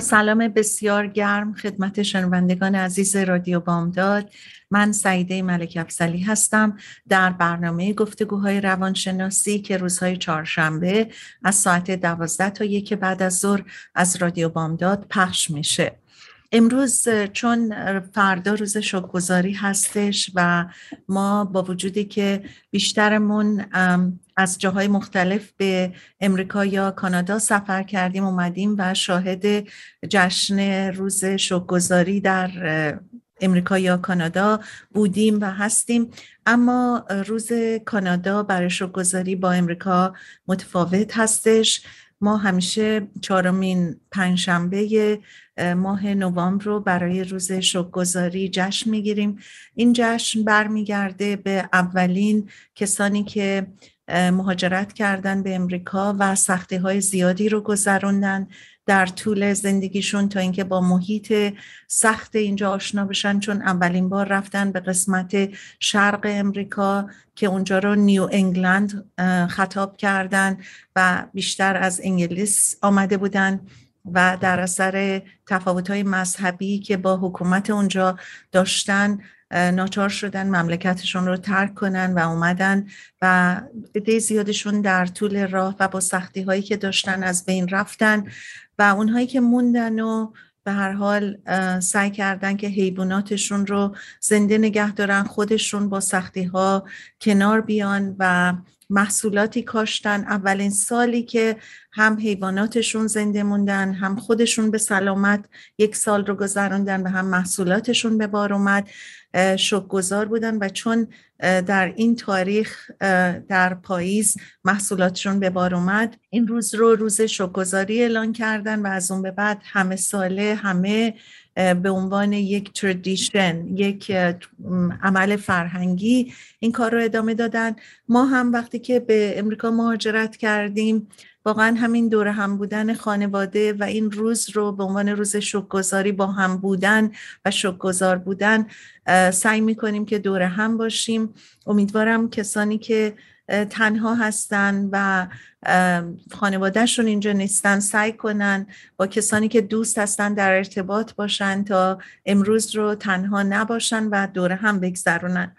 سلام بسیار گرم خدمت شنوندگان عزیز رادیو بامداد. من سعیده ملک افزلی هستم در برنامه گفتگوهای روانشناسی که روزهای چهارشنبه از ساعت دوازده تا یک بعد از ظهر از رادیو بامداد پخش میشه. امروز چون فردا روز شکرگزاری هستش و ما با وجودی که بیشترمون از جاهای مختلف به امریکا یا کانادا سفر کردیم اومدیم و شاهد جشن روز شکرگزاری در امریکا یا کانادا بودیم و هستیم. اما روز کانادا برای شکرگزاری با امریکا متفاوت هستش. ما همیشه چهارمین پنجشنبه ماه نوامبر رو برای روز شکرگزاری جشن می‌گیریم. این جشن برمیگرده به اولین کسانی که مهاجرت کردن به امریکا و سختی های زیادی رو گذروندن در طول زندگیشون تا اینکه با محیط سخت اینجا آشنا بشن چون اولین بار رفتن به قسمت شرق امریکا که اونجا رو نیو انگلند خطاب کردن و بیشتر از انگلیس آمده بودن و در اثر تفاوت های مذهبی که با حکومت اونجا داشتن ناچار شدن مملکتشون رو ترک کنن و اومدن و عده زیادشون در طول راه و با سختی هایی که داشتن از بین رفتن و اونهایی که موندن و به هر حال سعی کردن که حیواناتشون رو زنده نگه دارن خودشون با سختی ها کنار بیان و محصولاتی کاشتن. اولین سالی که هم حیواناتشون زنده موندن هم خودشون به سلامت یک سال رو گذراندن و هم محصولاتشون به بار اومد شکرگزار بودن و چون در این تاریخ در پاییز محصولاتشون به بار اومد این روز رو روز شکرگزاری اعلان کردن و از اون به بعد همه ساله همه به عنوان یک تردیشن یک عمل فرهنگی این کار رو ادامه دادن. ما هم وقتی که به امریکا مهاجرت کردیم واقعا همین دور هم بودن خانواده و این روز رو به عنوان روز شکرگزاری با هم بودن و شکرگزار بودن سعی می‌کنیم که دور هم باشیم. امیدوارم کسانی که تنها هستن و خانوادهشون اینجا نیستن سعی کنن با کسانی که دوست هستن در ارتباط باشن تا امروز رو تنها نباشن و دور هم بگذرونن.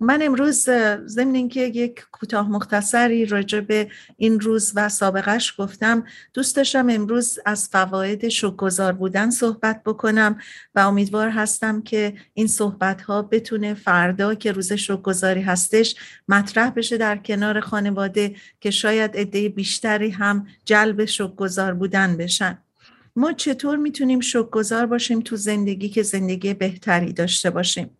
من امروز ضمن اینکه یک کوتاه مختصری راجع به این روز و سابقش گفتم دوست داشتم امروز از فواید شکرگزار بودن صحبت بکنم و امیدوار هستم که این صحبت ها بتونه فردا که روز شکرگزاری هستش مطرح بشه در کنار خانواده که شاید عده بیشتری هم جلب شکرگزار بودن بشن. ما چطور می‌تونیم شکرگزار باشیم تو زندگی که زندگی بهتری داشته باشیم؟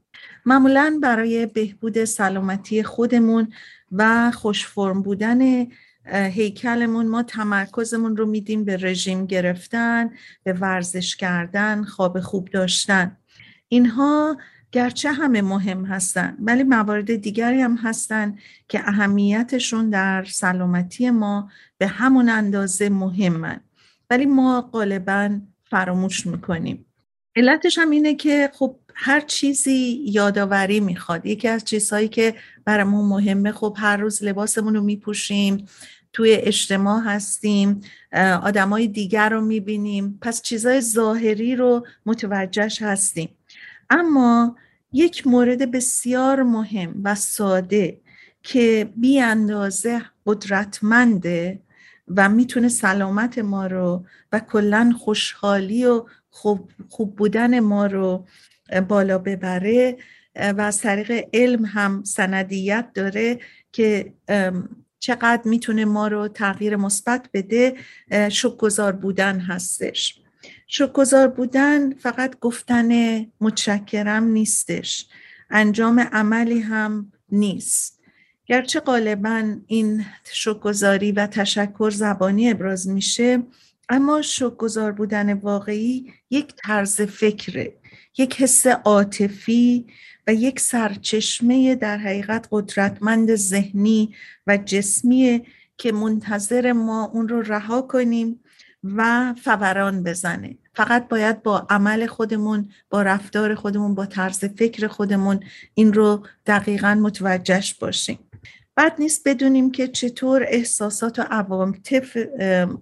معمولا برای بهبود سلامتی خودمون و خوشفرم بودن هیکلمون ما تمرکزمون رو میدیم به رژیم گرفتن به ورزش کردن خواب خوب داشتن. اینها گرچه همه مهم هستن ولی موارد دیگری هم هستن که اهمیتشون در سلامتی ما به همون اندازه مهمن. ولی ما غالبا فراموش می‌کنیم. علتش هم اینه که خب هر چیزی یادآوری می‌خواد. یکی از چیزهایی که برامون مهمه خب هر روز لباسمون رو میپوشیم توی اجتماع هستیم آدمای دیگر رو می‌بینیم. پس چیزهای ظاهری رو متوجهش هستیم. اما یک مورد بسیار مهم و ساده که بی اندازه قدرتمنده و می‌تونه سلامت ما رو و کلا خوشحالی و خوب, خوب بودن ما رو بالا ببره و از طریق علم هم سندیت داره که چقدر می‌تونه ما رو تغییر مثبت بده. شکرگزار بودن هستش. شکرگزار بودن فقط گفتن متشکرم نیستش. انجام عملی هم نیست. گرچه غالبا این شکرگزاری و تشکر زبانی ابراز میشه اما شکرگزار بودن واقعی یک طرز فکره. یک حس عاطفی و یک سرچشمه در حقیقت قدرتمند ذهنی و جسمی که منتظر ما اون رو رها کنیم و فوران بزنه. فقط باید با عمل خودمون با رفتار خودمون با طرز فکر خودمون این رو دقیقا متوجهش باشیم. بعد نیست بدونیم که چطور احساسات و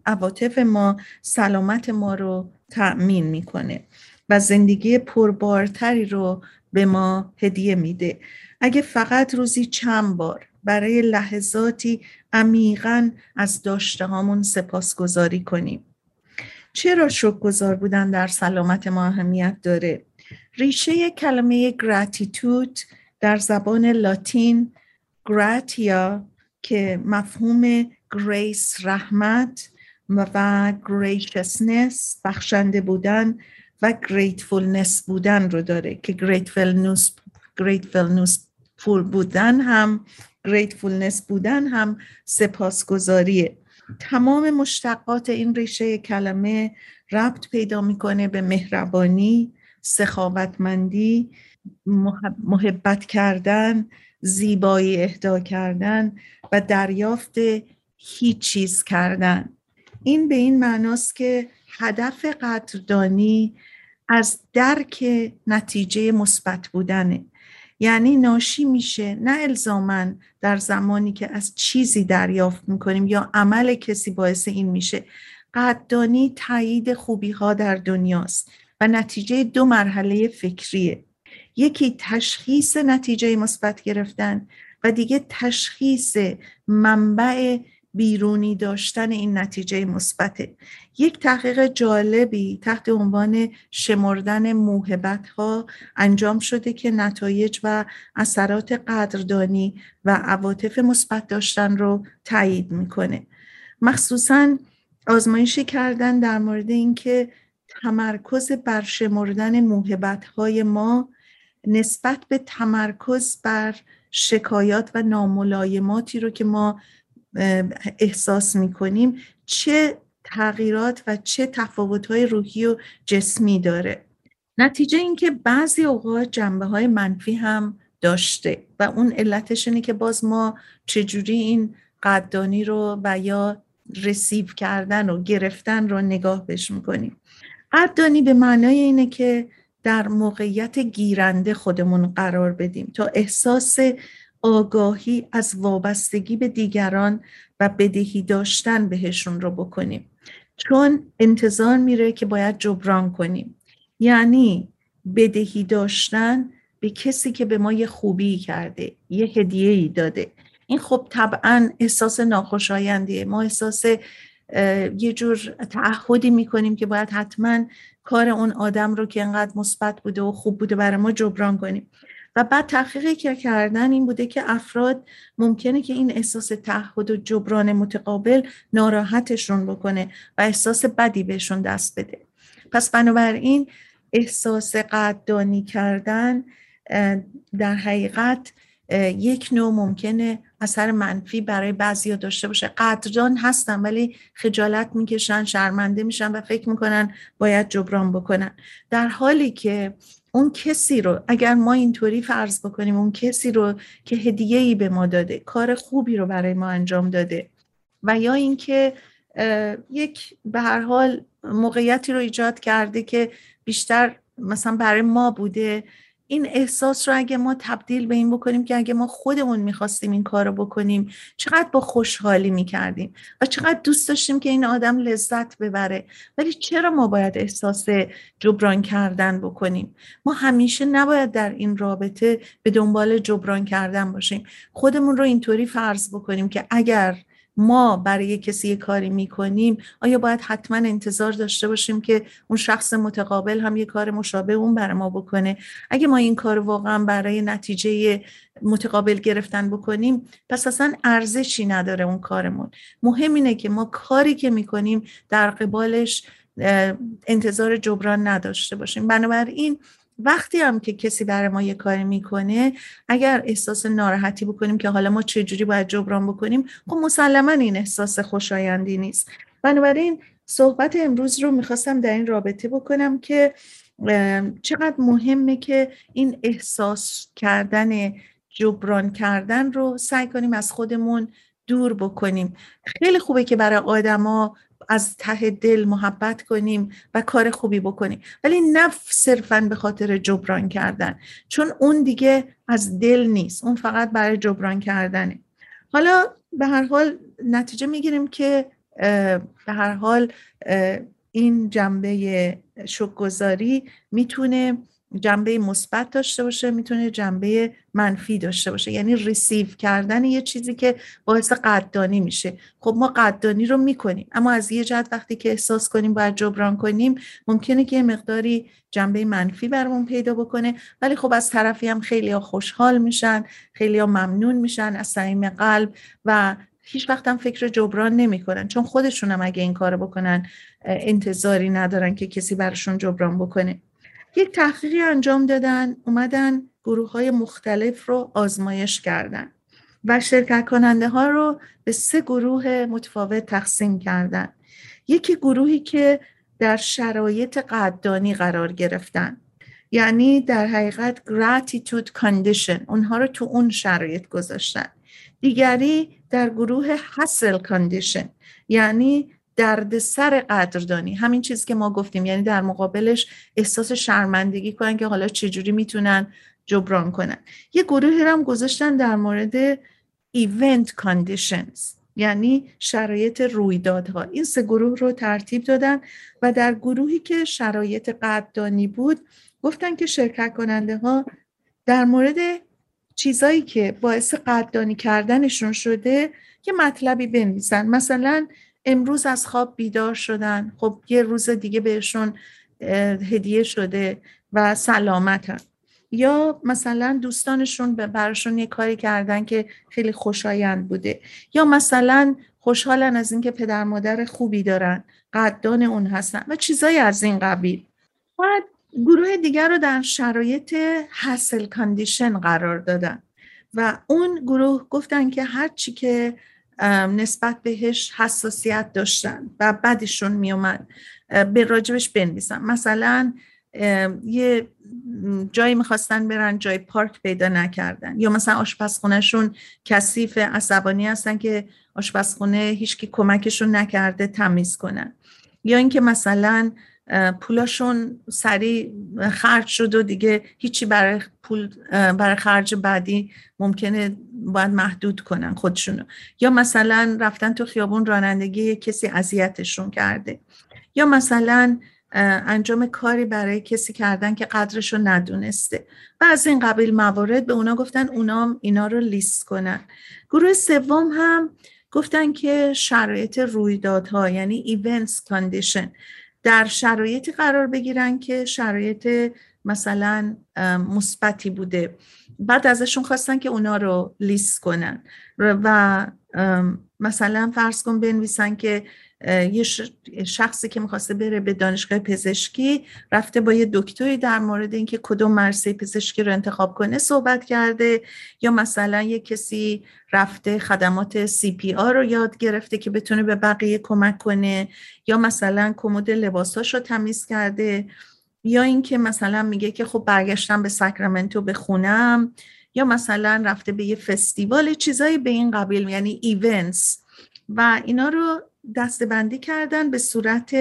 عواطف ما سلامت ما رو تأمین می‌کنه. و زندگی پربارتری رو به ما هدیه میده. اگه فقط روزی چند بار برای لحظاتی عمیقا از داشته هامون سپاسگزاری کنیم. چرا شکرگزار بودن در سلامت ما اهمیت داره؟ ریشه کلمه gratitude در زبان لاتین gratia که مفهوم grace رحمت و graciousness بخشنده بودن و gratefulness بودن رو داره که gratefulness gratefulness full بودن هم gratefulness بودن هم سپاسگزاریه. تمام مشتقات این ریشه کلمه ربط پیدا می‌کنه به مهربانی سخاوتمندی محبت کردن زیبایی اهدا کردن و دریافت هیچ چیز کردن. این به این معناست که هدف قدردانی از درک نتیجه مثبت بودنه. یعنی ناشی میشه نه الزامن در زمانی که از چیزی دریافت می‌کنیم یا عمل کسی باعث این میشه. قدردانی تایید خوبی ها در دنیاست و نتیجه دو مرحله فکریه. یکی تشخیص نتیجه مثبت گرفتن و دیگه تشخیص منبع بیرونی داشتن این نتیجه مثبته. یک تحقیق جالبی تحت عنوان شمردن موهبت ها انجام شده که نتایج و اثرات قدردانی و عواطف مثبت داشتن رو تایید می‌کنه. مخصوصا آزمایشی کردن در مورد اینکه تمرکز بر شمردن موهبت های ما نسبت به تمرکز بر شکایات و ناملایماتی رو که ما احساس می‌کنیم چه تغییرات و چه تفاوت‌های روحی و جسمی داره. نتیجه اینکه بعضی اوقات جنبه های منفی هم داشته و اون علتش اینه که باز ما چجوری این قدردانی رو و یا رسیو کردن و گرفتن رو نگاه بش می‌کنیم. قدردانی به معنای اینه که در موقعیت گیرنده خودمون قرار بدیم تا احساس آگاهی از وابستگی به دیگران و بدهی داشتن بهشون رو بکنیم. چون انتظار میره که باید جبران کنیم. یعنی بدهی داشتن به کسی که به ما یه خوبی کرده یه هدیه ای داده. این خب طبعا احساس ناخوشایندیه. ما احساس یه جور تعهدی می‌کنیم که باید حتما کار اون آدم رو که انقدر مثبت بوده و خوب بوده برای ما جبران کنیم. و بعد تحقیقی که کردن این بوده که افراد ممکنه که این احساس تعهد و جبران متقابل ناراحتشون بکنه و احساس بدی بهشون دست بده. پس بنابراین احساس قدردانی کردن در حقیقت یک نوع ممکنه اثر منفی برای بعضی داشته باشه. قدردان هستن ولی خجالت می‌کشن شرمنده میشن و فکر می‌کنن باید جبران بکنن. در حالی که اون کسی رو اگر ما اینطوری فرض بکنیم اون کسی رو که هدیه ای به ما داده کار خوبی رو برای ما انجام داده و یا اینکه یک به هر حال موقعیتی رو ایجاد کرده که بیشتر مثلا برای ما بوده این احساس رو اگه ما تبدیل به این بکنیم که اگه ما خودمون می‌خواستیم این کار رو بکنیم چقدر با خوشحالی می‌کردیم و چقدر دوست داشتیم که این آدم لذت ببره. ولی چرا ما باید احساس جبران کردن بکنیم؟ ما همیشه نباید در این رابطه به دنبال جبران کردن باشیم. خودمون رو اینطوری فرض بکنیم که اگر ما برای کسی کاری می‌کنیم آیا باید حتما انتظار داشته باشیم که اون شخص متقابل هم یه کار مشابه اون برای ما بکنه؟ اگه ما این کار واقعا برای نتیجه متقابل گرفتن بکنیم پس اصلا ارزشی نداره اون کارمون. مهم اینه که ما کاری که می‌کنیم در قبالش انتظار جبران نداشته باشیم. بنابراین وقتی هم که کسی برای ما یه کاری می‌کنه اگر احساس ناراحتی بکنیم که حالا ما چجوری باید جبران بکنیم خب مسلما این احساس خوشایندی نیست. بنابراین صحبت امروز رو می‌خواستم در این رابطه بکنم که چقدر مهمه که این احساس کردن جبران کردن رو سعی کنیم از خودمون دور بکنیم. خیلی خوبه که برای آدما از ته دل محبت کنیم و کار خوبی بکنیم. ولی نه صرفا به خاطر جبران کردن چون اون دیگه از دل نیست اون فقط برای جبران کردنه. حالا به هر حال نتیجه می‌گیریم که به هر حال این جنبه شکگذاری می‌تونه جنبه مثبت داشته باشه می‌تونه جنبه منفی داشته باشه. یعنی ریسیو کردن یه چیزی که باعث قدردانی میشه. خب ما قدردانی رو می‌کنیم اما از یه جهت وقتی که احساس کنیم باید جبران کنیم ممکنه که یه مقداری جنبه منفی برامون پیدا بکنه. ولی خب از طرفی هم خیلی ها خوشحال میشن خیلی ها ممنون میشن از صمیم قلب و هیچ وقت هم فکر جبران نمی‌کنن. چون خودشون هم اگه این کارو بکنن انتظاری ندارن که کسی براشون جبران بکنه. یک تحقیقی انجام دادن اومدن گروه های مختلف رو آزمایش کردن و شرکت کننده ها رو به سه گروه متفاوت تقسیم کردن. یکی گروهی که در شرایط قدردانی قرار گرفتن یعنی در حقیقت gratitude condition اونها رو تو اون شرایط گذاشتن. دیگری در گروه hustle condition یعنی دردسر قدردانی. همین چیزی که ما گفتیم یعنی در مقابلش احساس شرمندگی کنن که حالا چجوری می‌تونن جبران کنن. یه گروهی هم گذاشتن در مورد event conditions یعنی شرایط رویدادها. این سه گروه رو ترتیب دادن و در گروهی که شرایط قدردانی بود گفتن که شرکت کننده ها در مورد چیزایی که باعث قدردانی کردنشون شده یه مطلبی بنویسن. مثلا امروز از خواب بیدار شدن. خب یه روز دیگه بهشون هدیه شده و سلامتن یا مثلا دوستانشون براشون یه کاری کردن که خیلی خوشایند بوده. یا مثلا خوشحالن از اینکه پدر مادر خوبی دارن قدردان اون هستن و چیزایی از این قبیل. باید گروه دیگر رو در شرایط حاصل کاندیشن قرار دادن و اون گروه گفتن که هر چی که نسبت بهش حساسیت داشتن و بعدشون میومد. به راجبش بنویسن مثلا یه جایی می‌خواستن برن جای پارک پیدا نکردن. یا مثلا آشپزخونهشون کثیف عصبانی هستن که آشپزخونه هیچکی کمکشون نکرده تمیز کنن. یا اینکه مثلا پولاشون سریع خرج شد و دیگه هیچی برای پول برای خرج بعدی ممکنه باید محدود کنن خودشونو. یا مثلا رفتن تو خیابون رانندگی کسی اذیتشون کرده. یا مثلا انجام کاری برای کسی کردن که قدرشو ندونسته. و از این قبیل موارد به اونا گفتن اونا اینا رو لیست کنن. گروه سوم هم گفتن که شرایط رویدادها یعنی events condition در شرایطی قرار بگیرن که شرایط مثلا مثبتی بوده. بعد ازشون خواستن که اونا رو لیست کنن. و مثلا فرض کن بنویسن که یه شخصی که می‌خواسته بره به دانشگاه پزشکی رفته با یه دکتری در مورد اینکه کدوم مرسه پزشکی رو انتخاب کنه صحبت کرده یا مثلا یه کسی رفته خدمات سی پی آر رو یاد گرفته که بتونه به بقیه کمک کنه یا مثلا کمد لباساش رو تمیز کرده یا اینکه مثلا میگه که خب برگشتم به ساکرامنتو بخونم یا مثلا رفته به یه فستیوال چیزایی به این قبیل یعنی ایونتس. و اینا رو دستبندی کردن به صورت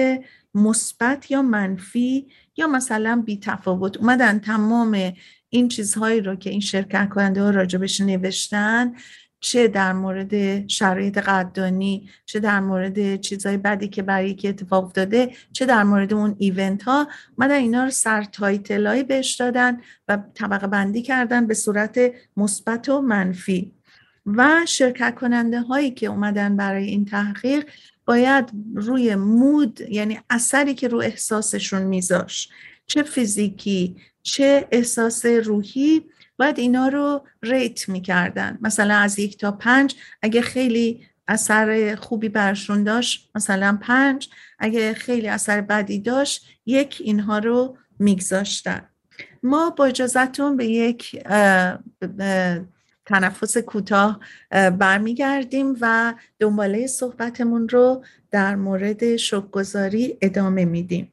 مثبت یا منفی یا مثلا بی تفاوت. اومدن تمام این چیزهایی رو که این شرکت کننده ها راجبش نوشتن چه در مورد شرایط قدردانی چه در مورد چیزهای بدی که برای یکی اتفاق افتاده چه در مورد اون ایونت ها اومدن اینا رو سر تایتلایی بهش دادن و طبقه بندی کردن به صورت مثبت و منفی. و شرکت کننده هایی که اومدن برای این تحقیق باید روی مود یعنی اثری که رو احساسشون میذاش چه فیزیکی چه احساس روحی باید اینا رو ریت می‌کردن. مثلا از یک تا پنج اگه خیلی اثر خوبی برشون داشت مثلا پنج اگه خیلی اثر بدی داشت یک اینها رو میگذاشتن. ما با اجازتون به یک تنفس کوتاه برمیگردیم و دنباله صحبتمون رو در مورد شکگذاری ادامه میدیم.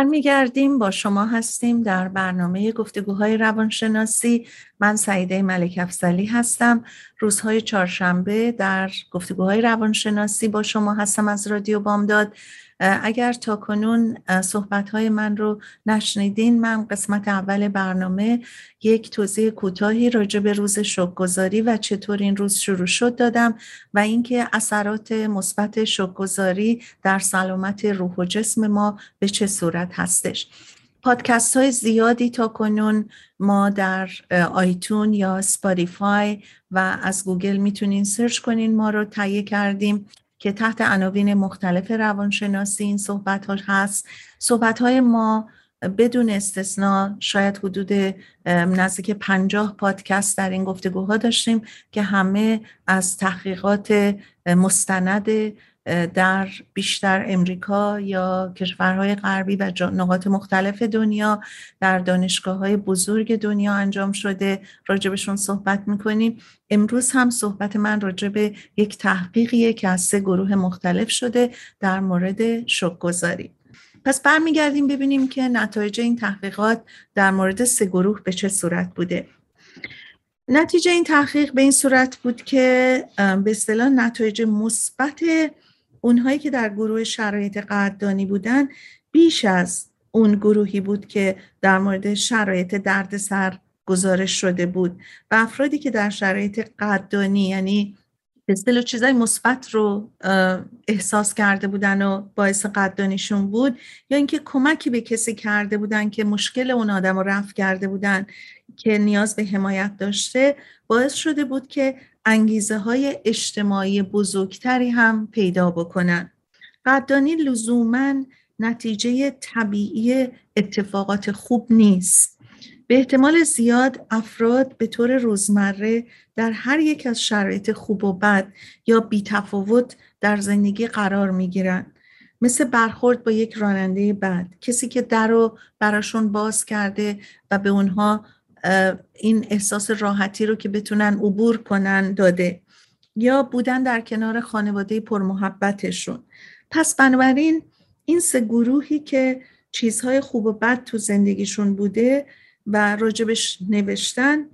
برمیگردیم. با شما هستیم در برنامه گفتگوهای روانشناسی. من سعیده ملک افزلی هستم. روزهای چهارشنبه در گفتگوهای روانشناسی با شما هستم از رادیو بامداد. اگر تا کنون صحبت های من رو نشنیدین من قسمت اول برنامه یک توضیح کوتاهی راجع به روز شکگذاری و چطور این روز شروع شد دادم و اینکه اثرات مثبت شکگذاری در سلامت روح و جسم ما به چه صورت هستش. پادکست های زیادی تا کنون ما در iTunes یا Spotify و از گوگل می‌تونین سرچ کنین ما رو تهیه کردیم. که تحت عناوین مختلف روانشناسی این صحبت ها هست. صحبت های ما بدون استثنا شاید حدود نزدیک پنجاه پادکست در این گفتگوها داشتیم که همه از تحقیقات مستند در بیشتر امریکا یا کشورهای غربی و نقاط مختلف دنیا در دانشگاه های بزرگ دنیا انجام شده. راجبشون صحبت می‌کنیم. امروز هم صحبت من راجب یک تحقیقیه که از سه گروه مختلف شده در مورد شکگذاری پس برمیگردیم ببینیم که نتایج این تحقیقات در مورد سه گروه به چه صورت بوده. نتیجه این تحقیق به این صورت بود که به اصطلاح نتایج مثبت اونهایی که در گروه شرایط قدردانی بودن بیش از اون گروهی بود که در مورد شرایط دردسر گزارش شده بود و افرادی که در شرایط قدردانی یعنی به چیزای مثبت رو احساس کرده بودن و باعث قدردانیشون بود یا اینکه کمکی به کسی کرده بودن که مشکل اون آدم رو رفت کرده بودن که نیاز به حمایت داشته باعث شده بود که انگیزه های اجتماعی بزرگتری هم پیدا بکنن قدردانی لزوما نتیجه طبیعی اتفاقات خوب نیست به احتمال زیاد افراد به طور روزمره در هر یک از شرایط خوب و بد یا بیتفاوت در زندگی قرار می گیرن. مثل برخورد با یک راننده بد کسی که در رو براشون باز کرده و به اونها این احساس راحتی رو که بتونن عبور کنن داده. یا بودن در کنار خانواده پرمحبتشون. پس بنابراین این سه گروهی که چیزهای خوب و بد تو زندگیشون بوده و راجبش نوشتن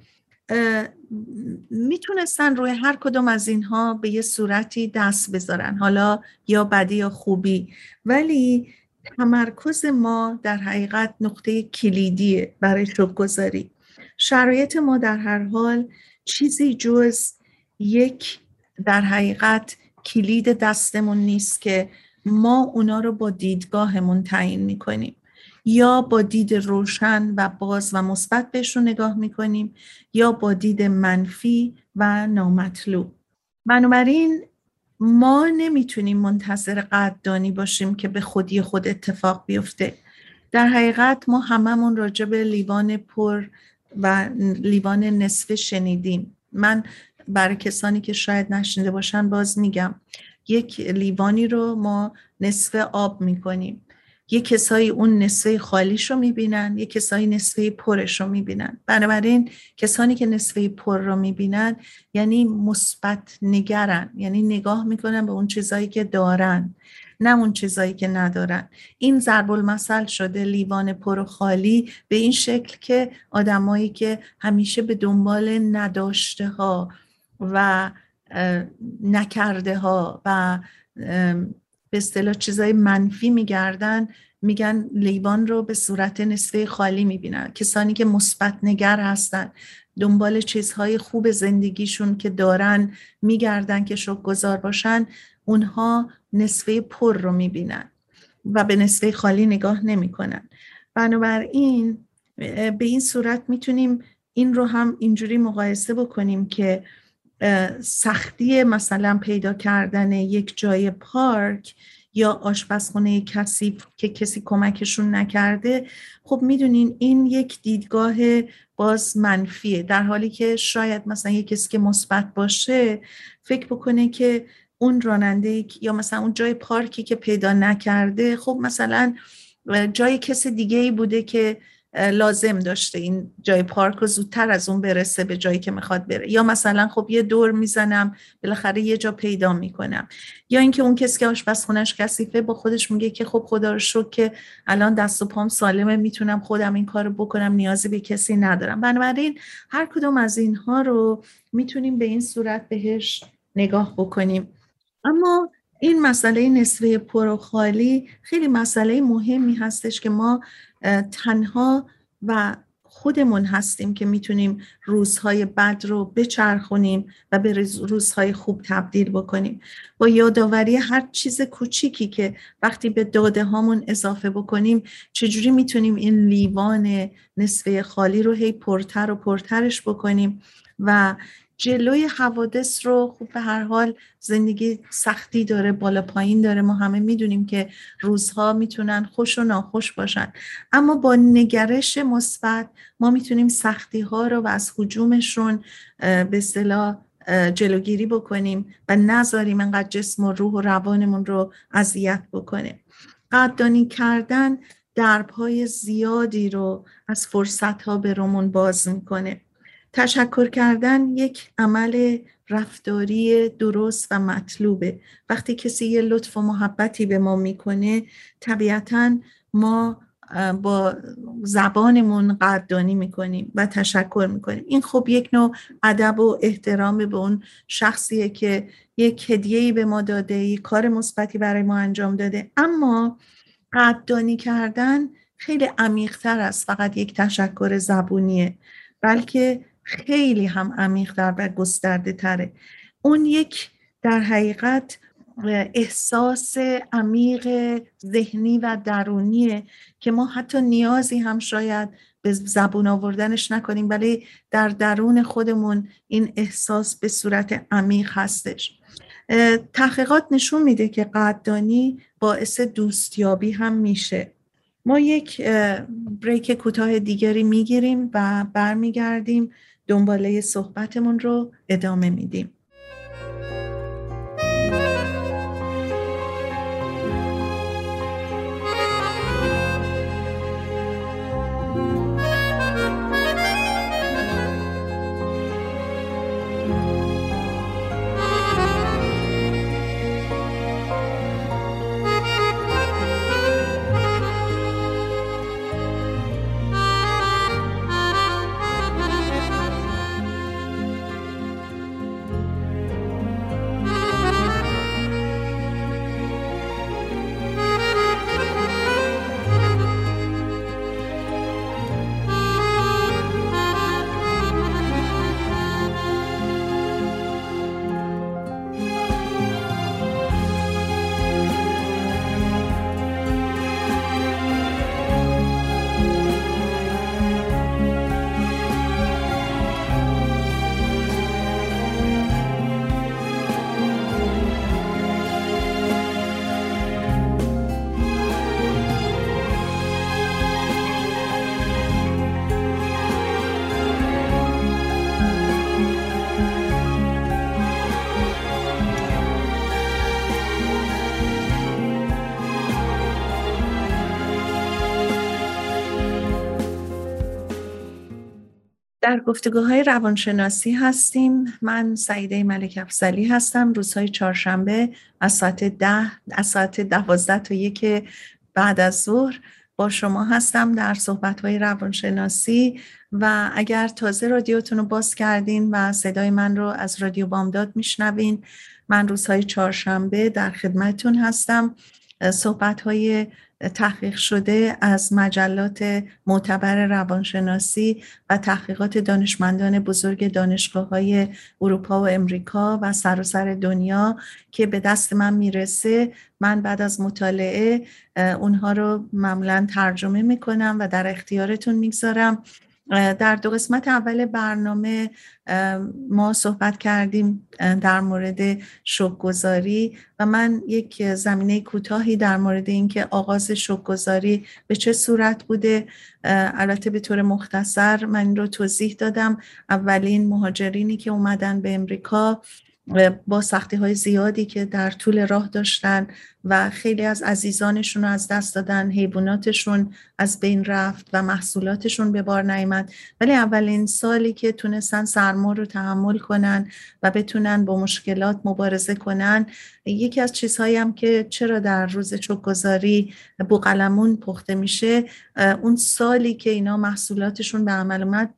می‌تونستن روی هر کدوم از اینها به یه صورتی دست بذارن حالا یا بدی یا خوبی. ولی تمرکز ما در حقیقت نقطه کلیدیه برای گذاری شرایط ما در هر حال چیزی جز یک در حقیقت کلید دستمون نیست که ما اونا رو با دیدگاهمون تعیین می‌کنیم. یا با دید روشن و باز و مثبت بهشون نگاه می‌کنیم یا با دید منفی و نامطلوب. بنابراین ما نمی‌تونیم منتظر قدردانی باشیم که به خودی خود اتفاق بیفته. در حقیقت ما هممون راجع به لیوان پر و لیوان نصف شنیدیم. من برای کسانی که شاید نشنده باشن باز میگم یک لیوانی رو ما نصف آب می‌کنیم. یک کسایی اون نصفه خالیش رو می‌بینن یک کسایی نصفه پرش رو می‌بینن. بنابراین کسانی که نصفه پر رو می‌بینن یعنی مثبت نگرن یعنی نگاه می‌کنن به اون چیزایی که دارن. نه اون چیزایی که ندارن. این ضرب المثل شده لیوان پر و خالی به این شکل که آدمایی که همیشه به دنبال نداشته ها و نکرده ها و به اصطلاح چیزای منفی میگردن میگن لیوان رو به صورت نصفه خالی می‌بینن. کسانی که مثبت نگر هستن دنبال چیزهای خوب زندگیشون که دارن میگردن که شک گذار باشن. اونها نصفه پر رو می‌بینن و به نصفه خالی نگاه نمی‌کنن. بنابراین به این صورت می‌تونیم این رو هم اینجوری مقایسه بکنیم که سختی مثلا پیدا کردن یک جای پارک یا آشپزخونه کسی که کسی کمکشون نکرده خب می‌دونین این یک دیدگاه باز منفیه. در حالی که شاید مثلا یک کسی که مثبت باشه فکر بکنه که اون راننده یا مثلا اون جای پارکی که پیدا نکرده خب مثلا جای کس دیگه ای بوده که لازم داشته این جای پارک رو زودتر از اون برسه به جایی که می‌خواد بره. یا مثلا خب یه دور می‌زنم بالاخره یه جا پیدا می‌کنم. یا اینکه اون کسی که آشپزخونش کثیفه با خودش میگه که خب خدا رو شکر که الان دست و پام سالمه می‌تونم خودم این کارو بکنم نیازی به کسی ندارم. بنابراین هر کدوم از اینها رو می‌تونیم به این صورت بهش نگاه بکنیم. اما این مسئله نصفه پر و خالی خیلی مسئله مهمی هستش که ما تنها و خودمون هستیم که می‌تونیم روزهای بد رو بچرخونیم و به روزهای خوب تبدیل بکنیم. با یادآوری هر چیز کوچیکی که وقتی به داده هامون اضافه بکنیم چجوری می‌تونیم این لیوان نصفه خالی رو هی پرتر و پرترش بکنیم و جلوی حوادث رو خوب به هر حال زندگی سختی داره بالا پایین داره. ما همه می‌دونیم که روزها می‌تونن خوش و ناخوش باشن. اما با نگرش مثبت ما می‌تونیم سختی ها رو و از حجومشون به اصطلاح جلوگیری بکنیم و نذاریم انقدر جسم و روح و روانمون رو اذیت بکنه قدردانی کردن دربهای زیادی رو از فرصت ها به رومون باز می‌کنه. تشکر کردن یک عمل رفتاری درست و مطلوبه. وقتی کسی یه لطف و محبتی به ما می‌کنه طبیعتا ما با زبانمون قدردانی می‌کنیم و تشکر می‌کنیم. این خب یک نوع ادب و احترام به اون شخصیه که یک هدیه‌ای به ما داده یک کار مثبتی برای ما انجام داده. اما قدردانی کردن خیلی عمیقتر از فقط یک تشکر زبونیه بلکه خیلی هم عمیق در و گسترده تره اون یک در حقیقت احساس عمیق ذهنی و درونیه که ما حتی نیازی هم شاید به زبون آوردنش نکنیم ولی در درون خودمون این احساس به صورت عمیق هستش. تحقیقات نشون میده که قدردانی باعث دوستیابی هم میشه. ما یک بریک کوتاه دیگری می‌گیریم و برمیگردیم دنباله صحبتمون رو ادامه میدیم. در گفتگوهای روانشناسی هستیم. من سعیده ملک افزلی هستم. روزهای چهارشنبه از ساعت ده از ساعت دوازده تا یک بعد از ظهر با شما هستم در صحبت های روانشناسی. و اگر تازه رادیوتون رو باز کردین و صدای من رو از رادیو بامداد میشنوین من روزهای چهارشنبه در خدمتون هستم. صحبت های تحقیق شده از مجلات معتبر روانشناسی و تحقیقات دانشمندان بزرگ دانشگاه های اروپا و امریکا و سراسر دنیا که به دست من می‌رسه. من بعد از مطالعه اونها رو معمولا ترجمه می‌کنم و در اختیارتون می‌گذارم. در دو قسمت اول برنامه ما صحبت کردیم در مورد شکگذاری و من یک زمینه کوتاهی در مورد اینکه آغاز شکگذاری به چه صورت بوده. البته به طور مختصر من رو توضیح دادم. اولین مهاجرینی که اومدن به امریکا با سختی های زیادی که در طول راه داشتن و خیلی از عزیزانشون رو از دست دادن حیواناتشون از بین رفت و محصولاتشون به بار نیامد. ولی اولین سالی که تونستن سرما رو تحمل کنن و بتونن با مشکلات مبارزه کنن یکی از چیزهایی هم که چرا در روز چکگذاری بوقلمون پخته میشه اون سالی که اینا محصولاتشون به عمل اومد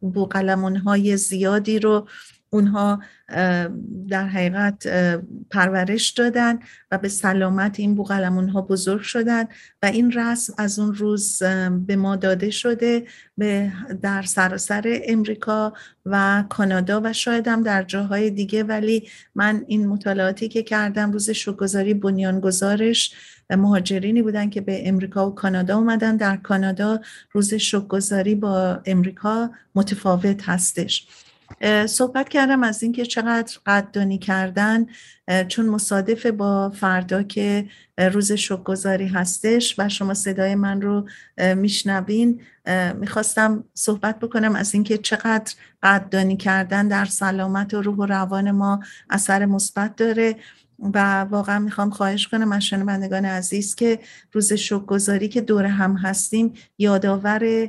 بوقلمون های زیادی رو اونها در حقیقت پرورش دادن و به سلامت این بوغلمون ها بزرگ شدن و این رسم از اون روز به ما داده شده به در سراسر امریکا و کانادا و شاید هم در جاهای دیگه. ولی من این مطالعاتی که کردم روز شوگذاری بنیانگذارش مهاجرینی بودن که به امریکا و کانادا اومدن. در کانادا روز شوگذاری با امریکا متفاوت هستش. صحبت کردم از اینکه چقدر قدردانی کردن چون مصادف با فردا که روز شکگذاری هستش و شما صدای من رو میشنوین. می‌خواستم صحبت بکنم از اینکه چقدر قدردانی کردن در سلامت و روح و روان ما اثر مثبت داره و واقعا می‌خوام خواهش کنم از شنوندگان عزیز که روز گذاری که دور هم هستیم یادآور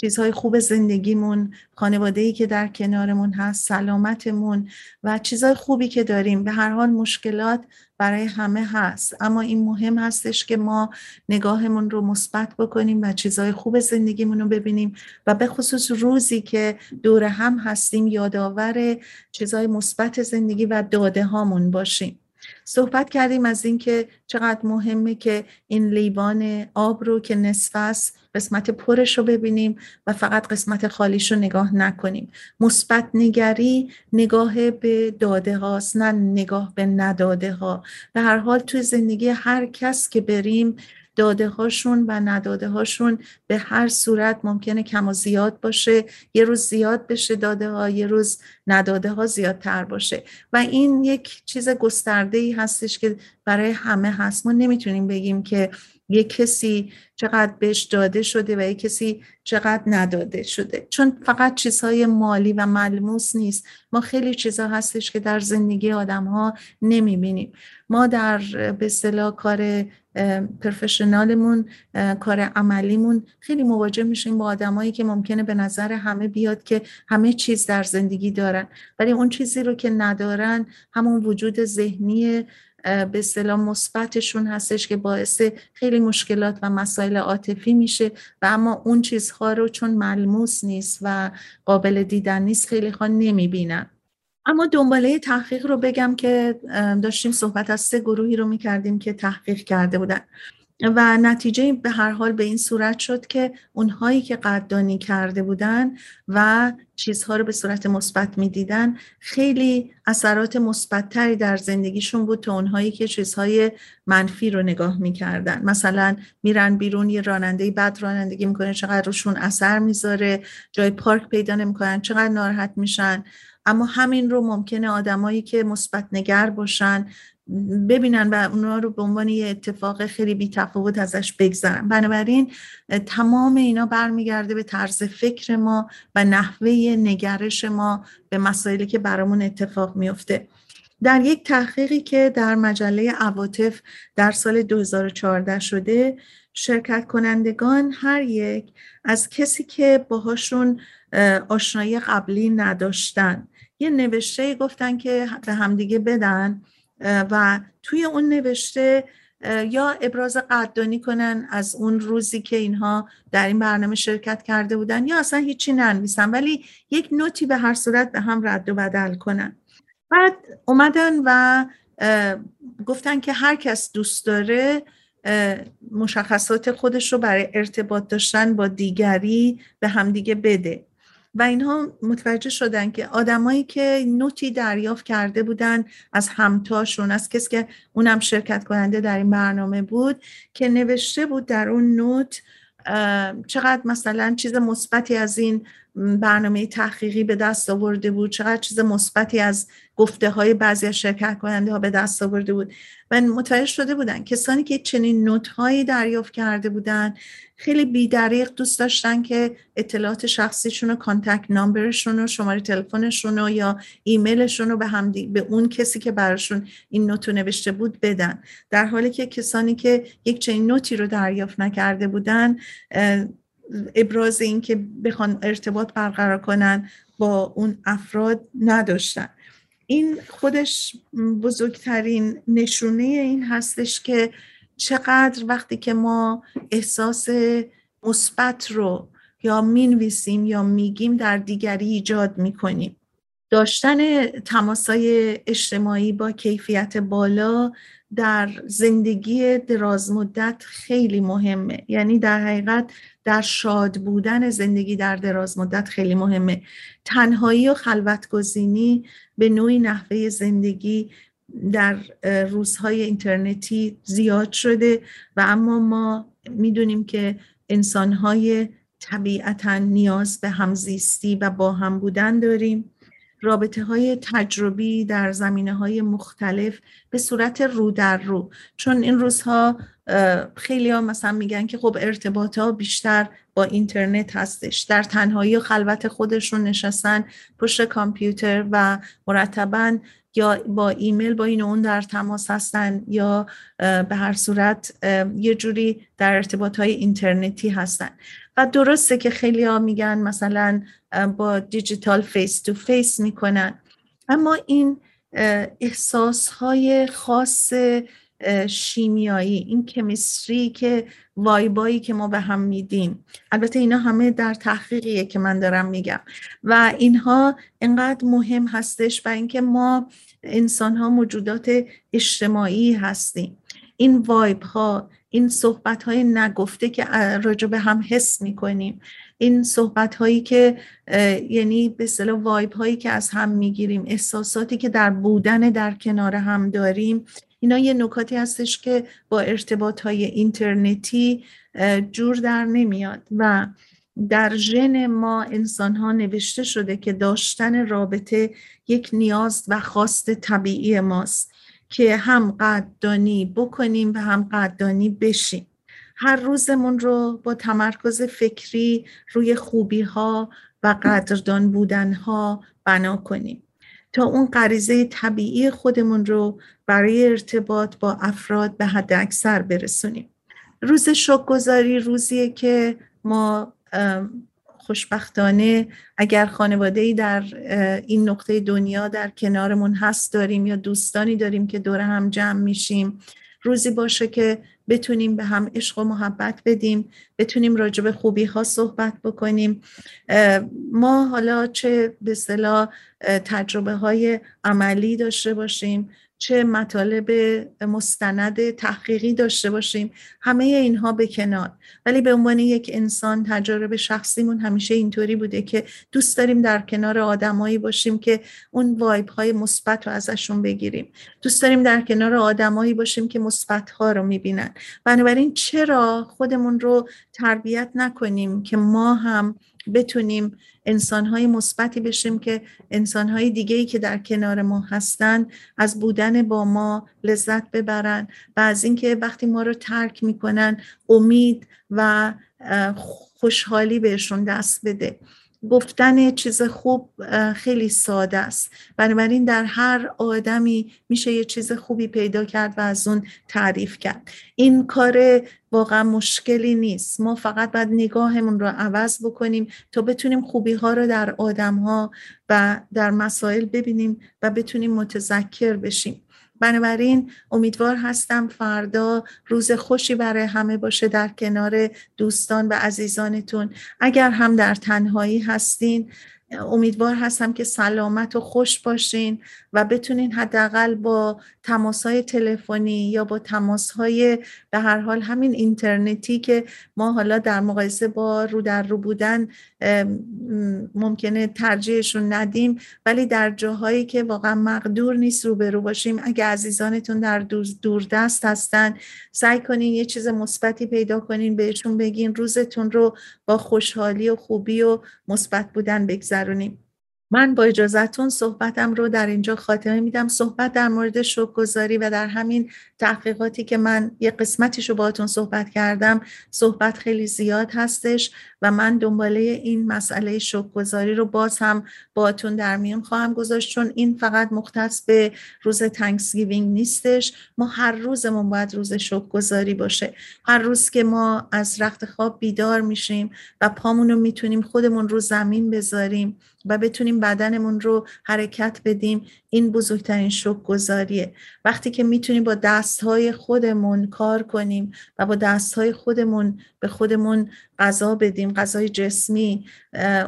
چیزهای خوب زندگیمون خانواده ای که در کنارمون هست سلامتمون و چیزهای خوبی که داریم. به هر حال مشکلات برای همه هست. اما این مهم هستش که ما نگاهمون رو مثبت بکنیم و چیزهای خوب زندگیمون رو ببینیم و به خصوص روزی که دور هم هستیم یادآور چیزهای مثبت زندگی و داده هامون باشیم. صحبت کردیم از اینکه چقدر مهمه که این لیوان آب رو که نصف است قسمت پرش رو ببینیم و فقط قسمت خالیش رو نگاه نکنیم. مثبت نگری نگاه به داده هاست نه نگاه به نداده ها. به هر حال توی زندگی هر کس که بریم داده هاشون و نداده هاشون به هر صورت ممکنه کم و زیاد باشه. یه روز زیاد بشه داده ها یه روز نداده ها زیادتر باشه. و این یک چیز گسترده ای هستش که برای همه هست. ما نمی‌تونیم بگیم که یه کسی چقدر بهش داده شده و یه کسی چقدر نداده شده. چون فقط چیزهای مالی و ملموس نیست. ما خیلی چیزها هستش که در زندگی آدم ها نمی‌بینیم. ما در به اصطلاح کار پرفشنالمون کار عملیمون خیلی مواجه میشیم با آدمایی که ممکنه به نظر همه بیاد که همه چیز در زندگی دارن. ولی اون چیزی رو که ندارن همون وجود ذهنی به اصطلاح مثبتشون هستش که باعث خیلی مشکلات و مسائل عاطفی میشه و اما اون چیزها رو چون ملموس نیست و قابل دیدن نیست خیلی ها نمی‌بینن. اما دنباله تحقیق رو بگم که داشتیم صحبت از سه گروهی رو می‌کردیم که تحقیق کرده بودن. و نتیجه به هر حال به این صورت شد که اونهایی که قدردانی کرده بودن و چیزها رو به صورت مثبت می‌دیدن خیلی اثرات مثبتتری در زندگیشون بود تا اونهایی که چیزهای منفی رو نگاه می‌کردن. مثلا میرن بیرون یه راننده بد رانندگی می‌کنه چقدر روشون اثر می‌ذاره جای پارک پیدا نمی‌کنن چقدر ناراحت میشن. اما همین رو ممکنه آدمایی که مثبت نگر باشن ببینن و اونا رو به عنوان یه اتفاق خیلی بی تفاوت ازش بگذرن. بنابراین تمام اینا برمیگرده به طرز فکر ما و نحوه نگرش ما به مسائلی که برامون اتفاق میفته. در یک تحقیقی که در مجله عواطف در سال 2014 شده شرکت کنندگان هر یک از کسی که باهاشون آشنایی قبلی نداشتن یه نوشته گفتن که به همدیگه بدن. و توی اون نوشته یا ابراز قدردانی کنن از اون روزی که اینها در این برنامه شرکت کرده بودن یا اصلا هیچی ننویسن ولی یک نوتی به هر صورت به هم رد و بدل کنن. بعد اومدن و گفتن که هر کس دوست داره مشخصات خودش رو برای ارتباط داشتن با دیگری به همدیگه بده. و اینها متوجه شدن که آدمایی که نوتی دریافت کرده بودن از همتاشون از کسی که اونم شرکت کننده در این برنامه بود که نوشته بود در اون نوت چقدر مثلا چیز مثبتی از این برنامه تحقیقی به دست آورده بود چقدر چیز مثبتی از گفته های بعضی از شرکت کننده ها به دست آورده بود. و متوجه شده بودن کسانی که چنین نوت هایی دریافت کرده بودن خیلی بیدریق دوست داشتن که اطلاعات شخصیشون و کانتکت نامبرشون و شماره تلفنشون و یا ایمیلشون رو به هم به اون کسی که براشون این نوت نوشته بود بدن. در حالی که کسانی که یک چنین نوتی رو دریافت نکرده بودن ابراز این که بخوان ارتباط برقرار کنن با اون افراد نداشتن. این خودش بزرگترین نشونه این هستش که چقدر وقتی که ما احساس مثبت رو یا می‌نویسیم یا میگیم در دیگری ایجاد می‌کنیم. داشتن تماسای اجتماعی با کیفیت بالا در زندگی درازمدت خیلی مهمه. یعنی در حقیقت در شاد بودن زندگی در درازمدت خیلی مهمه. تنهایی و خلوتگزینی به نوعی نحوه زندگی در روزهای اینترنتی زیاد شده و اما ما می‌دونیم که انسانهای طبیعتا نیاز به همزیستی و با هم بودن داریم. رابطه های تجربی در زمینه های مختلف به صورت رو در رو. چون این روزها خیلی ها مثلا میگن که خب ارتباط ها بیشتر با اینترنت هستش. در تنهایی و خلوت خودشون نشستن پشت کامپیوتر و مرتبا یا با ایمیل با این اون در تماس هستن یا به هر صورت یه جوری در ارتباط های اینترنتی هستن. و درسته که خیلی ها میگن مثلا با دیجیتال face to face می‌کنن. اما این احساس های خاص شیمیایی این chemistry که vibe ایی که ما به هم میدیم. البته اینا همه در تحقیقیه که من دارم میگم. و اینها انقدر مهم هستش و اینکه ما انسان ها موجودات اجتماعی هستیم. این وایب ها این صحبت های نگفته که راجع به هم حس می‌کنیم. این صحبت هایی که یعنی به اصطلاح وایب هایی که از هم می‌گیریم احساساتی که در بودن در کنار هم داریم اینا یه نکاتی هستش که با ارتباط های اینترنتی جور در نمیاد و در ژن ما انسان ها نوشته شده که داشتن رابطه یک نیاز و خواست طبیعی ماست که هم قدردانی بکنیم و هم قدردانی بشیم. هر روزمون رو با تمرکز فکری روی خوبی ها و قدردان بودن ها بنا کنیم. تا اون غریزه طبیعی خودمون رو برای ارتباط با افراد به حد اکثر برسونیم. روز شکرگزاری روزیه که ما خوشبختانه اگر خانواده ای در این نقطه دنیا در کنارمون هست داریم یا دوستانی داریم که دور هم جمع میشیم. روزی باشه که بتونیم به هم عشق و محبت بدیم بتونیم راجع به خوبی ها صحبت بکنیم. ما حالا چه به صلاح تجربه های عملی داشته باشیم. چه مطالب مستند تحقیقی داشته باشیم. همه اینها به کنار. ولی به عنوان یک انسان تجارب شخصیمون همیشه اینطوری بوده که دوست داریم در کنار آدمایی باشیم که اون وایب های مثبت رو ازشون بگیریم. دوست داریم در کنار آدمایی باشیم که مثبت ها رو می‌بینن. بنابراین چرا خودمون رو تربیت نکنیم که ما هم بتونیم انسانهای مثبتی بشیم که انسانهای دیگه ای که در کنار ما هستن از بودن با ما لذت ببرن و از اینکه وقتی ما رو ترک می‌کنن امید و خوشحالی بهشون دست بده. گفتن چیز خوب خیلی ساده است. بنابراین در هر آدمی میشه یه چیز خوبی پیدا کرد و از اون تعریف کرد. این کار واقعا مشکلی نیست. ما فقط باید نگاهمون رو عوض بکنیم تا بتونیم خوبی ها رو در آدم ها و در مسائل ببینیم و بتونیم متذکر بشیم. بنابراین امیدوار هستم فردا روز خوشی برای همه باشه در کنار دوستان و عزیزانتون. اگر هم در تنهایی هستین امیدوار هستم که سلامت و خوش باشین و بتونین حداقل با تماس های تلفنی یا با تماس های به هر حال همین اینترنتی که ما حالا در مقایسه با رو در رو بودن ممکنه ترجیحشون ندیم ولی در جاهایی که واقعا مقدور نیست روبرو باشیم اگه عزیزانتون در دور دست هستن سعی کنین یه چیز مثبتی پیدا کنین بهشون بگین روزتون رو با خوشحالی و خوبی و مثبت بودن Saruni. من با اجازهتون صحبتم رو در اینجا خاتمه میدم. صحبت در مورد شکرگزاری و در همین تحقیقاتی که من یه قسمتیش رو باهاتون صحبت کردم. صحبت خیلی زیاد هستش و من دنباله این مسئله شکرگزاری رو باز هم باهاتون در میون خواهم گذاشت چون این فقط مختص به روز تنکسگیوینگ نیستش. ما هر روزمون باید روز شکرگزاری باشه. هر روز که ما از رخت خواب بیدار میشیم و پامون رو می‌تونیم خودمون رو زمین بذاریم و بتونیم بدنمون رو حرکت بدیم این بزرگترین شک گذاریه وقتی که می‌تونیم با دستهای خودمون کار کنیم و با دستهای خودمون به خودمون غذا بدیم غذای جسمی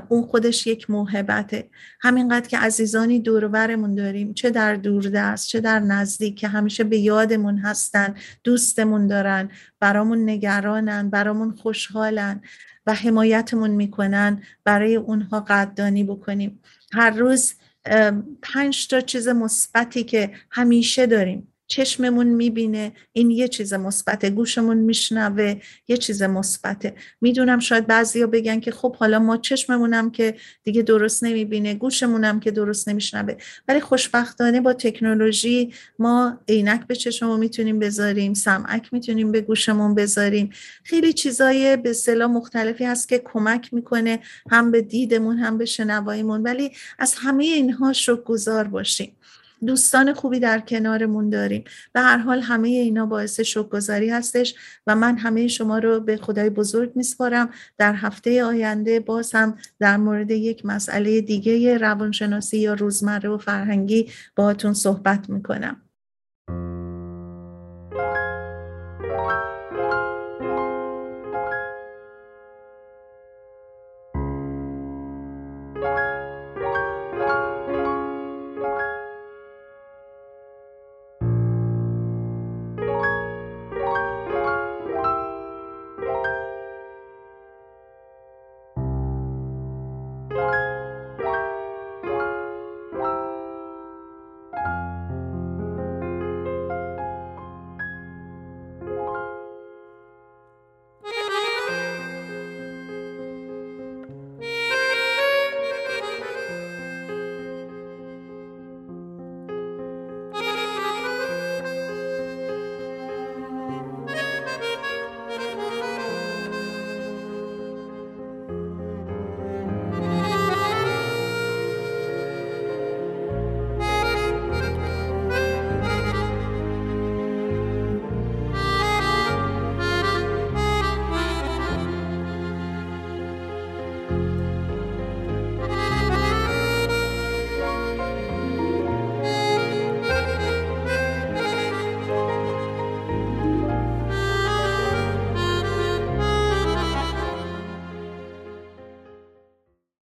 اون خودش یک موهبته. همینقدر که عزیزانی دورورمون داریم چه در دوردست چه در نزدیک که همیشه به یادمون هستن دوستمون دارن برامون نگرانن برامون خوشحالن. و حمایتمون می‌کنن برای اونها قدردانی بکنیم. هر روز پنج تا چیز مثبتی که همیشه داریم. چشممون می‌بینه. این یه چیز مثبته گوشمون میشنوه. یه چیز مثبته می‌دونم شاید بعضیا بگن که خب حالا ما چشممونم که دیگه درست نمی‌بینه گوشمونم که درست نمیشنوه. ولی خوشبختانه با تکنولوژی ما عینک به چشممون می‌تونیم بذاریم سمعک می‌تونیم به گوشمون بذاریم. خیلی چیزای به اصطلاح مختلفی هست که کمک می‌کنه هم به دیدمون هم به شنواییمون. ولی از همه اینها شکرگزار باشیم. دوستان خوبی در کنارمون داریم. به هر حال همه اینا باعث شکرگزاری هستش و من همه شما رو به خدای بزرگ میسپارم. در هفته آینده باز هم در مورد یک مسئله دیگه روانشناسی یا روزمره و فرهنگی باهاتون صحبت می‌کنم.